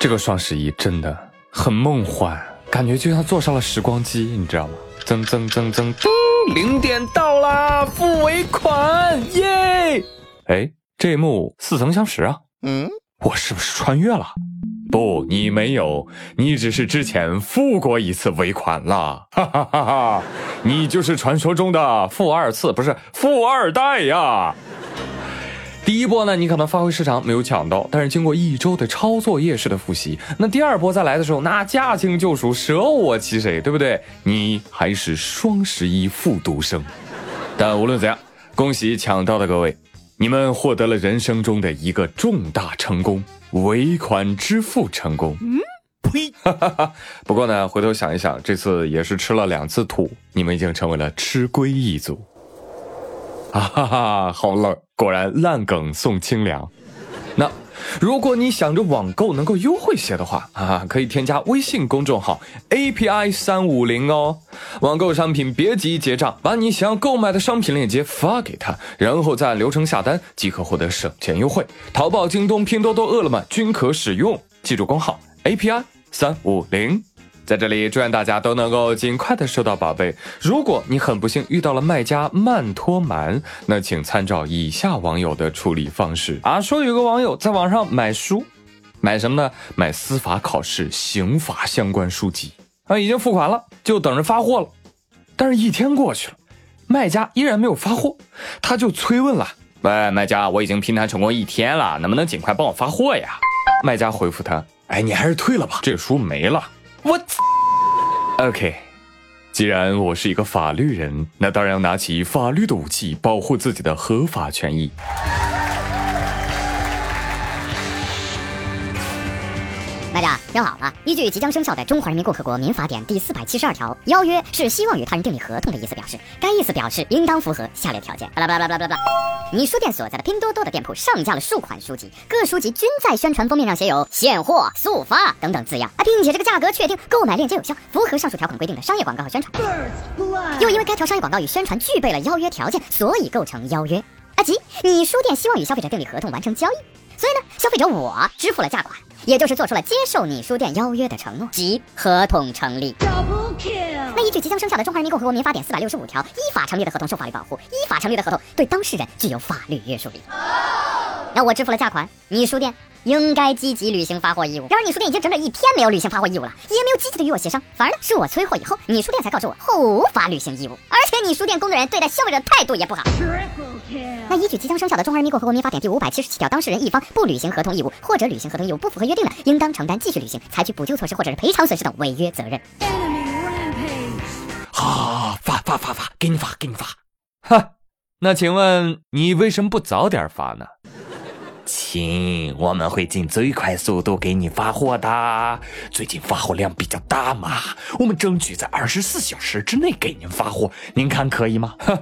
这个双十一真的很梦幻，感觉就像坐上了时光机，你知道吗？增增增增，噔，零点到啦，付尾款，耶！哎，这一幕似曾相识啊，嗯，我是不是穿越了？不，你没有，你只是之前付过一次尾款了，哈哈哈哈！你就是传说中的富二次，不是富二代呀。第一波呢，你可能发挥失常没有抢到，但是经过一周的抄作业式的复习，那第二波再来的时候，那驾轻就熟，舍我其谁，对不对？你还是双十一复读生。但无论怎样，恭喜抢到的各位，你们获得了人生中的一个重大成功——尾款支付成功。嗯，呸！不过呢，回头想一想，这次也是吃了两次土，你们已经成为了吃龟一族。啊哈哈，好冷！果然烂梗送清凉。那如果你想着网购能够优惠些的话啊，可以添加微信公众号 API 三五零哦。网购商品别急结账，把你想要购买的商品链接发给他，然后再按流程下单即可获得省钱优惠。淘宝、京东、拼多多、饿了么均可使用。记住工号 API 三五零。在这里，祝愿大家都能够尽快的收到宝贝。如果你很不幸遇到了卖家慢拖蛮，那请参照以下网友的处理方式啊。说有个网友在网上买书，买什么呢？买司法考试、刑法相关书籍啊，已经付款了，就等着发货了。但是，一天过去了，卖家依然没有发货，他就催问了：“喂，卖家，我已经拼单成功一天了，能不能尽快帮我发货呀？”卖家回复他：“哎，你还是退了吧，这书没了。”我，OK，既然我是一个法律人，那当然要拿起法律的武器，保护自己的合法权益。大家听好了，依据即将生效的《中华人民共和国民法典》第四百七十二条，邀约是希望与他人订立合同的意思表示，该意思表示应当符合下列条件。巴拉巴拉巴拉巴拉。你书店所在的拼多多的店铺上架了数款书籍，各书籍均在宣传封面上写有“现货速发”等等字样，啊，并且这个价格确定，购买链接有效，符合上述条款规定的商业广告和宣传。又因为该条商业广告与宣传具备了邀约条件，所以构成邀约。啊，即你书店希望与消费者订立合同完成交易，所以呢，消费者我支付了价款。也就是做出了接受你书店邀约的承诺，即合同成立。那依据即将生效的《中华人民共和国民法典》四百六十五条，依法成立的合同受法律保护，依法成立的合同对当事人具有法律约束力。那我支付了价款，你书店应该积极履行发货义务。然而你书店已经整整一天没有履行发货义务了，也没有积极的与我协商，反而呢是我催货以后，你书店才告诉我后无法履行义务，而且你书店工作人员对待消费者态度也不好。那依据即将生效的《中华人民共和国民法典》第五百七十七条，当事人一方不履行合同义务，或者履行合同义务不符合约定的，应当承担继续履行、采取补救措施或者是赔偿损失等违约责任。好，发发发发，给你发，给你发。哈，那请问你为什么不早点发呢？亲，我们会尽最快速度给你发货的。最近发货量比较大嘛，我们争取在二十四小时之内给您发货，您看可以吗？哼。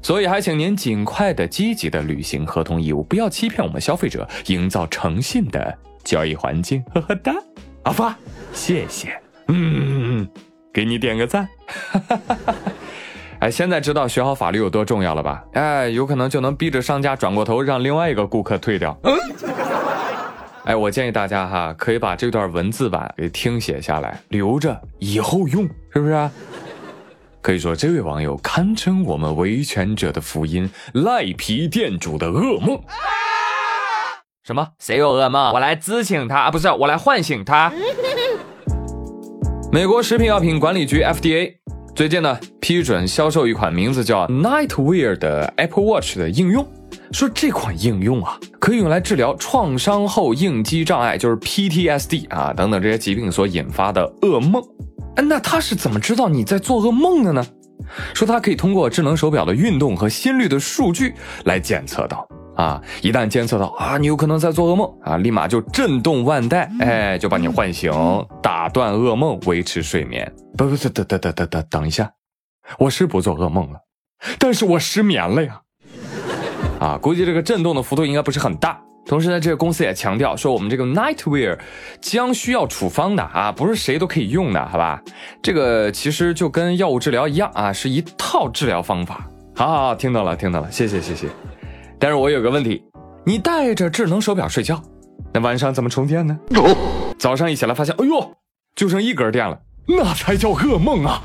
所以还请您尽快的、积极的履行合同义务，不要欺骗我们消费者，营造诚信的交易环境。呵呵哒，阿发，谢谢，嗯，给你点个赞。哎，现在知道学好法律有多重要了吧？哎，有可能就能逼着商家转过头，让另外一个顾客退掉。嗯 哎，我建议大家哈，可以把这段文字版给听写下来，留着以后用，是不是？可以说，这位网友堪称我们维权者的福音，赖皮店主的噩梦。什么？谁有噩梦？我来咨请他啊，不是，我来唤醒他。美国食品药品管理局 FDA 最近呢批准销售一款名字叫 Nightwear 的 Apple Watch 的应用，说这款应用啊可以用来治疗创伤后应激障碍，就是 PTSD 啊等等这些疾病所引发的噩梦。哎，那他是怎么知道你在做噩梦的呢？说他可以通过智能手表的运动和心率的数据来检测到啊，一旦监测到啊，你有可能在做噩梦啊，立马就震动腕带，哎，就把你唤醒，打断噩梦，维持睡眠。不不，等等等等等等，等一下，我是不做噩梦了，但是我失眠了呀。啊，估计这个震动的幅度应该不是很大。同时呢，这个公司也强调说，我们这个 Nightwear 将需要处方的啊，不是谁都可以用的，好吧？这个其实就跟药物治疗一样啊，是一套治疗方法。好好好，听到了，听到了，谢谢谢谢。但是我有个问题，你带着智能手表睡觉，那晚上怎么充电呢？早上一起来发现，哎呦，就剩一格电了，那才叫噩梦啊！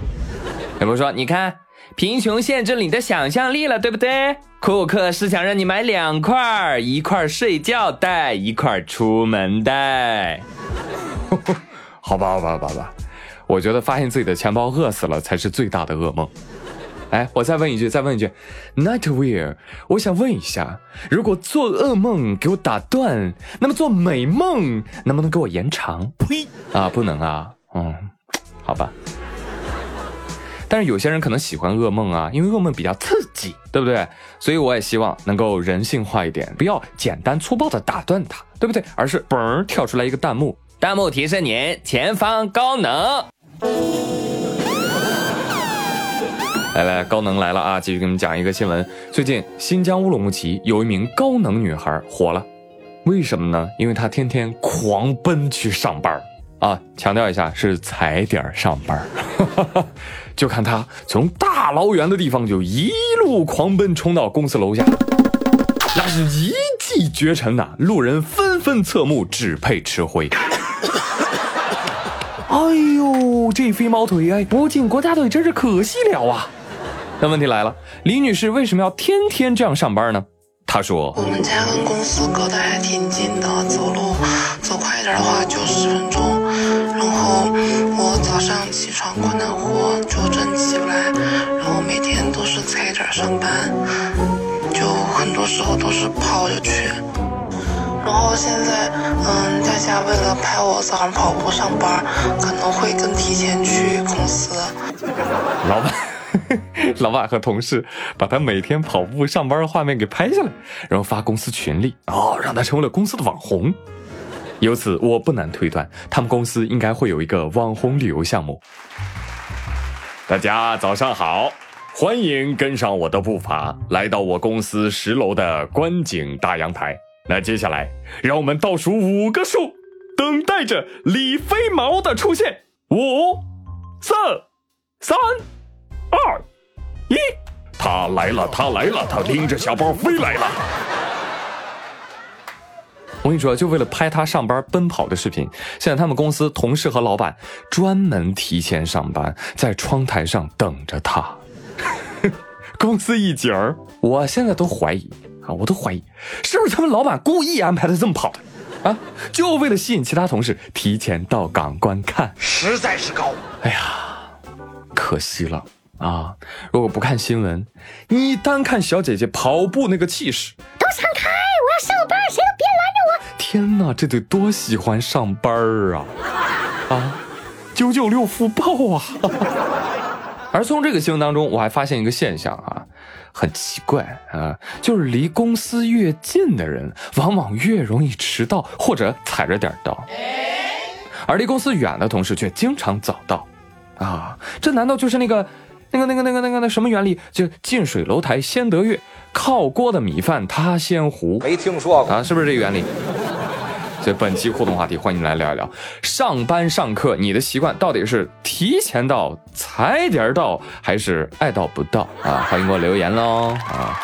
有朋友说，你看，贫穷限制了你的想象力了，对不对？库克是想让你买两块，一块睡觉带，一块出门带。好吧，好吧，好吧，我觉得发现自己的钱包饿死了才是最大的噩梦。哎，我再问一句，再问一句，Nightwear，我想问一下，如果做噩梦给我打断，那么做美梦能不能给我延长？呸！啊，不能啊，嗯，好吧。但是有些人可能喜欢噩梦啊，因为噩梦比较刺激，对不对？所以我也希望能够人性化一点，不要简单粗暴的打断它，对不对？而是嘣跳出来一个弹幕，弹幕提示您前方高能。来来，高能来了啊！继续给你们讲一个新闻。最近新疆乌鲁木齐有一名高能女孩火了，为什么呢？因为她天天狂奔去上班儿啊！强调一下，是踩点上班 就看他从大老远的地方就一路狂奔冲到公司楼下，那是一骑绝尘呐！路人纷纷侧目，只配吃灰。哎呦，这飞毛腿哎，不进国家队真是可惜了啊！那问题来了，李女士为什么要天天这样上班呢？她说：“我们家跟公司隔得还挺近的，走路走快一点的话就十分钟。我早上起床困难户就真起不来，然后每天都是踩点上班，就很多时候都是跑着去。然后现在，嗯，大家为了拍我早上跑步上班，可能会更提前去公司。”老板。老板和同事把他每天跑步上班的画面给拍下来，然后发公司群里，哦，让他成为了公司的网红。由此，我不难推断，他们公司应该会有一个网红旅游项目。大家早上好，欢迎跟上我的步伐，来到我公司十楼的观景大阳台。那接下来，让我们倒数五个数，等待着李飞毛的出现。五、四、三。二一，他来了，他来了，他拎着小包飞来了。我跟你说，就为了拍他上班奔跑的视频，现在他们公司同事和老板专门提前上班，在窗台上等着他。公司一景儿，我现在都怀疑啊，我都怀疑是不是他们老板故意安排的这么跑的啊，就为了吸引其他同事提前到岗观看，实在是高。哎呀，可惜了。啊！如果不看新闻，你单看小姐姐跑步那个气势，天哪，这得多喜欢上班啊！啊，九九六福报啊！而从这个新闻当中，我还发现一个现象啊，很奇怪啊，就是离公司越近的人，往往越容易迟到或者踩着点到，而离公司远的同事却经常早到。啊，这难道就是那个？那个、那个、那个、那个、那什么原理？就近水楼台先得月，靠锅的米饭他先糊。没听说过啊？是不是这个原理？所以本期互动话题，欢迎来聊一聊上班上课，你的习惯到底是提前到、踩点到，还是爱到不到啊？欢迎给我留言喽啊！